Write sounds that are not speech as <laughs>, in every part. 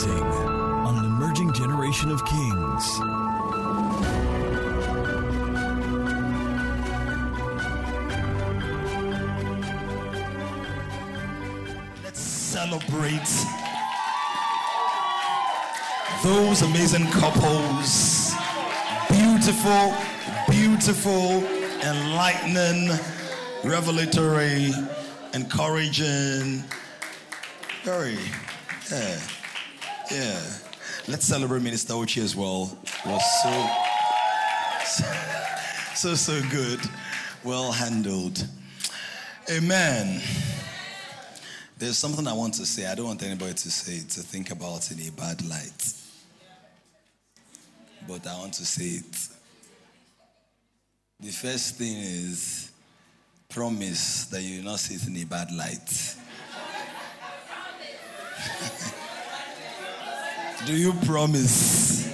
Rising on an emerging generation of kings. Let's celebrate those amazing couples. Beautiful, beautiful, enlightening, revelatory, encouraging. Very, yeah, yeah. Let's celebrate Minister Ochi as well. It was so, so, so good. Well handled. Amen. There's something I want to say. I don't want anybody to say to think about in a bad light. But I want to say it. The first thing is promise that you will not see it in a bad light. <laughs> Do you promise?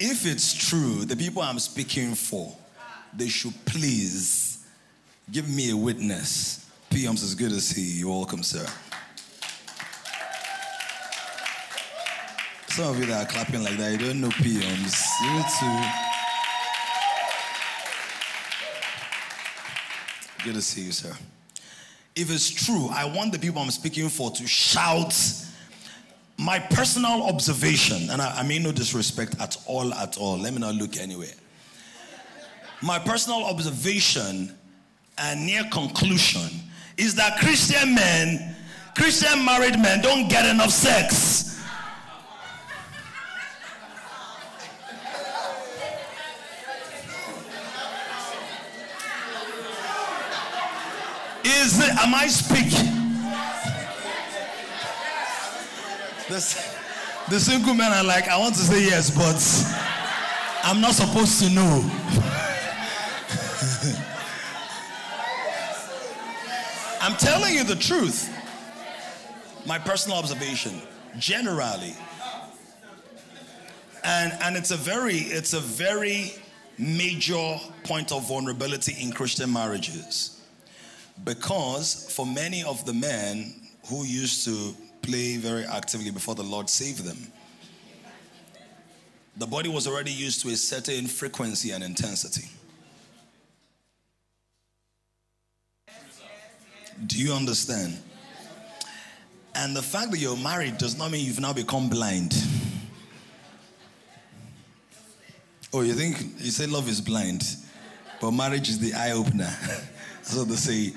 If it's true, the people I'm speaking for, they should please give me a witness. PMs as good as he. you. You're welcome, sir. Some of you that are clapping like that, you don't know PMs. You need to. Good to see you, sir. If it's true, I want the people I'm speaking for to shout my personal observation, and I, I mean no disrespect at all, at all. Let me not look anywhere. My personal observation and near conclusion is that Christian men, Christian married men, don't get enough sex. Is it, am I speaking? The, the single men are like, I want to say yes, but I'm not supposed to know. <laughs> I'm telling you the truth. My personal observation, generally. And, and it's a very, it's a very major point of vulnerability in Christian marriages. Because for many of the men who used to play very actively before the Lord saved them, the body was already used to a certain frequency and intensity. Do you understand? And the fact that you're married does not mean you've now become blind. Oh, you think you say love is blind, but marriage is the eye opener. <laughs> That's what they say.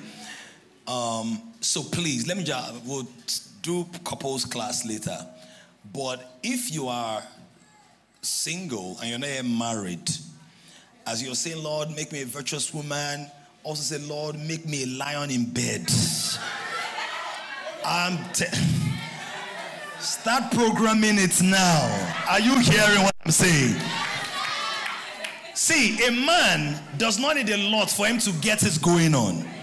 Um, so please, let me just we'll do couples class later. But if you are single and you're not yet married, as you're saying, Lord, make me a virtuous woman, also say, Lord, make me a lion in bed. I'm te- start programming it now. Are you hearing what I'm saying? See, a man does not need a lot for him to get it going on.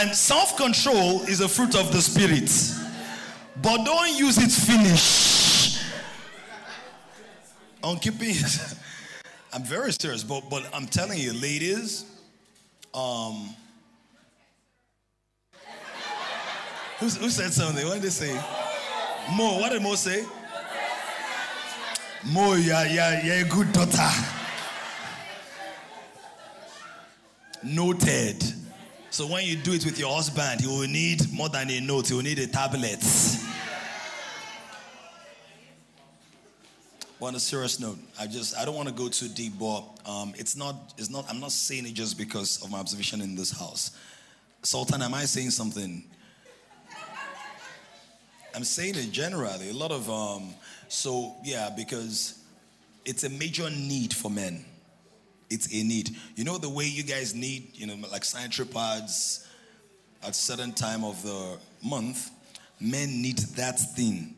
And self control is a fruit of the spirit. But don't use it finish on keeping it. <laughs> I'm very serious, but, but I'm telling you, ladies, um, who, who said something? What did they say? Mo, what did Mo say? Mo, yeah, yeah, yeah, good daughter. Noted. So when you do it with your husband, he will need more than a note, he will need a tablet. But on a serious note, I just I don't want to go too deep, but um, it's not it's not I'm not saying it just because of my observation in this house. Sultan, am I saying something? I'm saying it generally. A lot of um, so yeah, because it's a major need for men. It's a need. You know the way you guys need, you know, like pads at certain time of the month. Men need that thing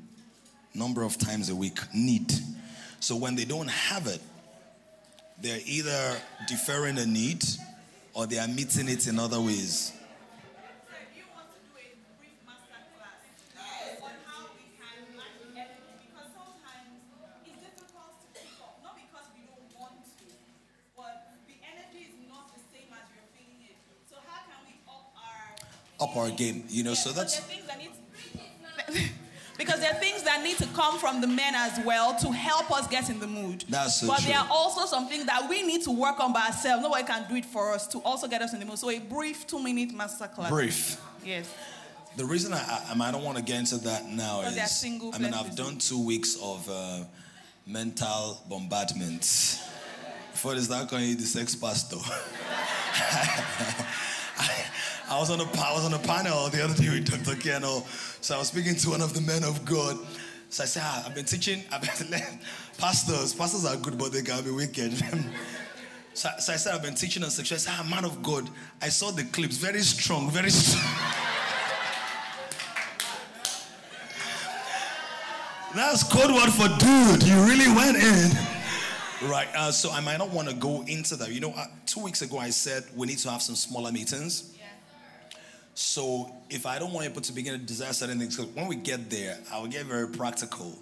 number of times a week. Need. So when they don't have it, they're either deferring a need or they are meeting it in other ways. Up our game. You know, so that's because there are things that need- <laughs> because there are things that need to come from the men as well to help us get in the mood. That's so but there are also some things that we need to work on by ourselves. Nobody can do it for us to also get us in the mood. So a brief two-minute masterclass. brief. Yes. The reason I, I, I don't want to get into that now is, single I mean, I've done two weeks of uh, mental bombardment. Before this, start calling you the sex pastor. <laughs> I, I was on a I was on a panel the other day with Dr. Keno. So I was speaking to one of the men of God. So I said, ah, I've been teaching, I've been <laughs> pastors. Pastors are good, but they can be wicked. <laughs> so, so I said, I've been teaching on sexuality. I said, ah, man of God, I saw the clips, very strong, very <laughs> strong. That's code word for dude. You really went in. Right. Uh, so I might not want to go into that. You know, uh, two weeks ago I said we need to have some smaller meetings. So if I don't want people to begin to desire certain things, when we get there, I will get very practical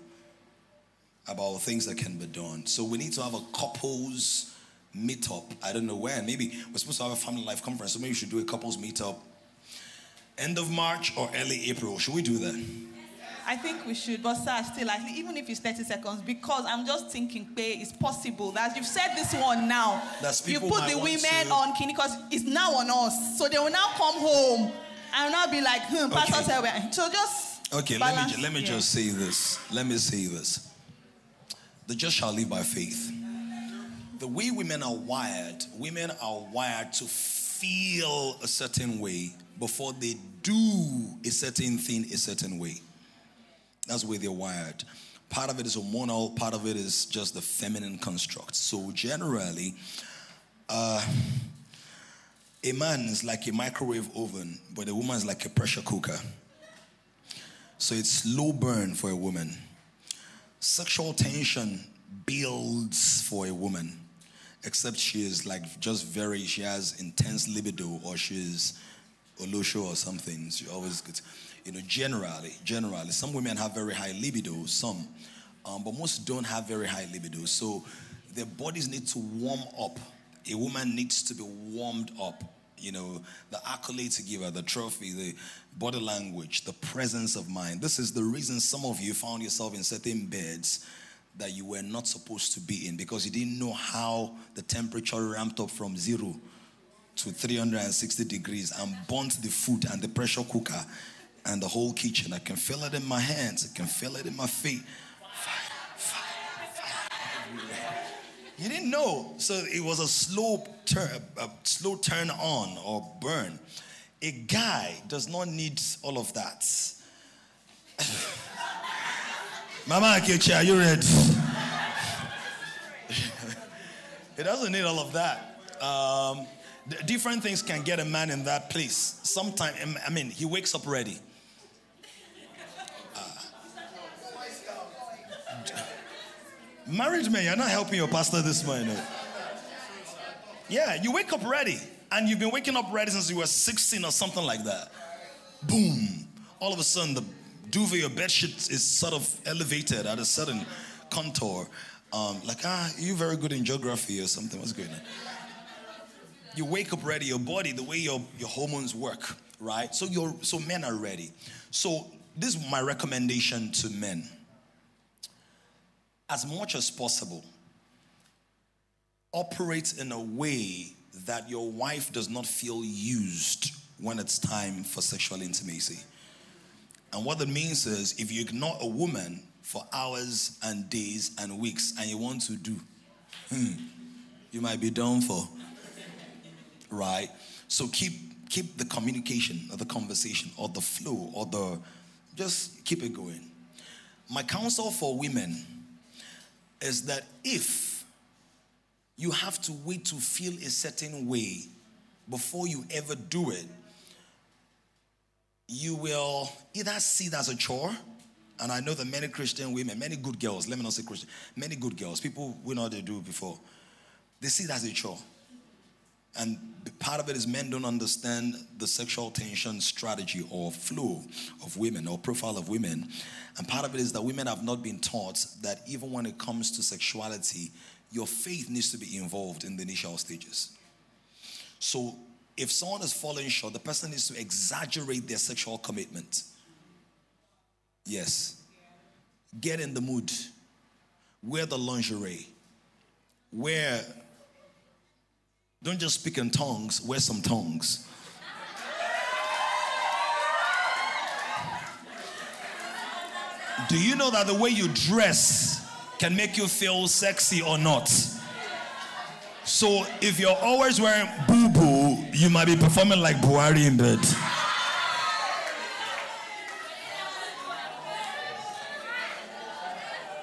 about things that can be done. So we need to have a couples meetup. I don't know where. Maybe we're supposed to have a family life conference. So maybe we should do a couples meetup. End of March or early April. Should we do that? I think we should, but sir, still, like, even if it's 30 seconds, because I'm just thinking, pay it's possible that you've said this one now. That's you put the women to- on Kini because it's now on us. So they will now come home and now be like, hmm, Pastor Okay. said, we're-" so just. Okay, let me, balance- let me yeah. just say this. Let me say this. The just shall live by faith. The way women are wired, women are wired to feel a certain way before they do a certain thing a certain way. That's way they're wired. Part of it is hormonal, part of it is just the feminine construct. So generally, uh, a man is like a microwave oven, but a woman is like a pressure cooker. So it's slow burn for a woman. Sexual tension builds for a woman, except she is like just very, she has intense libido or she's Olosho or something. She always gets, you know, generally, generally, some women have very high libido, some, um, but most don't have very high libido. So their bodies need to warm up. A woman needs to be warmed up you know, the accolades you give her, the trophy, the body language, the presence of mind. This is the reason some of you found yourself in certain beds that you were not supposed to be in because you didn't know how the temperature ramped up from zero to 360 degrees and burnt the food and the pressure cooker and the whole kitchen. I can feel it in my hands, I can feel it in my feet. You didn't know. So it was a slow turn, a slow turn on or burn. A guy does not need all of that. <laughs> Mama Akechi, are you ready? <laughs> he doesn't need all of that. Um, different things can get a man in that place. Sometimes, I mean, he wakes up ready. Married men, you're not helping your pastor this morning. Yeah, you wake up ready. And you've been waking up ready since you were 16 or something like that. Boom. All of a sudden, the duvet or bed sheet is sort of elevated at a certain contour. Um, like, ah, you're very good in geography or something. What's going on? You wake up ready, your body, the way your, your hormones work, right? So you're so men are ready. So this is my recommendation to men as much as possible, operate in a way that your wife does not feel used when it's time for sexual intimacy. And what that means is if you ignore a woman for hours and days and weeks and you want to do, hmm, you might be done for. Right? So keep keep the communication or the conversation or the flow or the just keep it going. My counsel for women is that if you have to wait to feel a certain way before you ever do it, you will either see it as a chore, and I know that many Christian women, many good girls, let me not say Christian, many good girls, people we know they do before, they see it as a chore. And part of it is men don't understand the sexual tension strategy or flow of women or profile of women. And part of it is that women have not been taught that even when it comes to sexuality, your faith needs to be involved in the initial stages. So if someone is falling short, the person needs to exaggerate their sexual commitment. Yes. Get in the mood. Wear the lingerie. Wear, don't just speak in tongues, wear some tongues. Do you know that the way you dress can make you feel sexy or not? So if you're always wearing boo boo, you might be performing like Buhari in bed.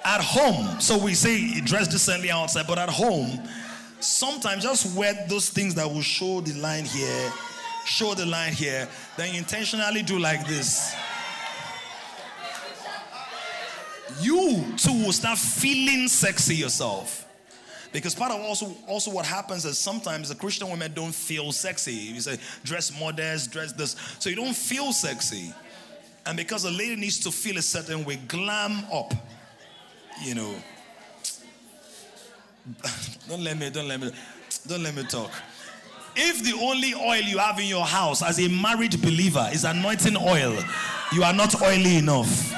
At home, so we say dress decently outside, but at home, sometimes just wear those things that will show the line here, show the line here, then intentionally do like this. You too will start feeling sexy yourself. Because part of also also what happens is sometimes the Christian women don't feel sexy. You say dress modest, dress this, so you don't feel sexy. And because a lady needs to feel a certain way, glam up. You know. Don't let me, don't let me, don't let me talk. If the only oil you have in your house as a married believer is anointing oil, you are not oily enough.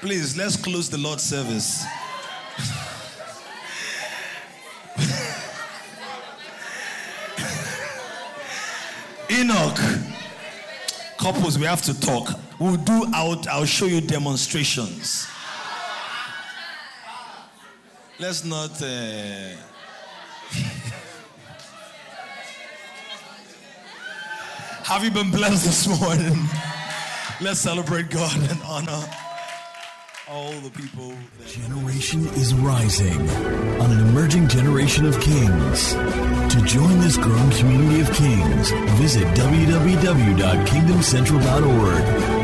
Please, let's close the Lord's service. <laughs> Enoch, couples, we have to talk. We'll do out, I'll show you demonstrations. Let's not. Uh... Have you been blessed this morning? Let's celebrate God and honor all the people. That- Generation is rising on an emerging generation of kings. To join this growing community of kings, visit www.kingdomcentral.org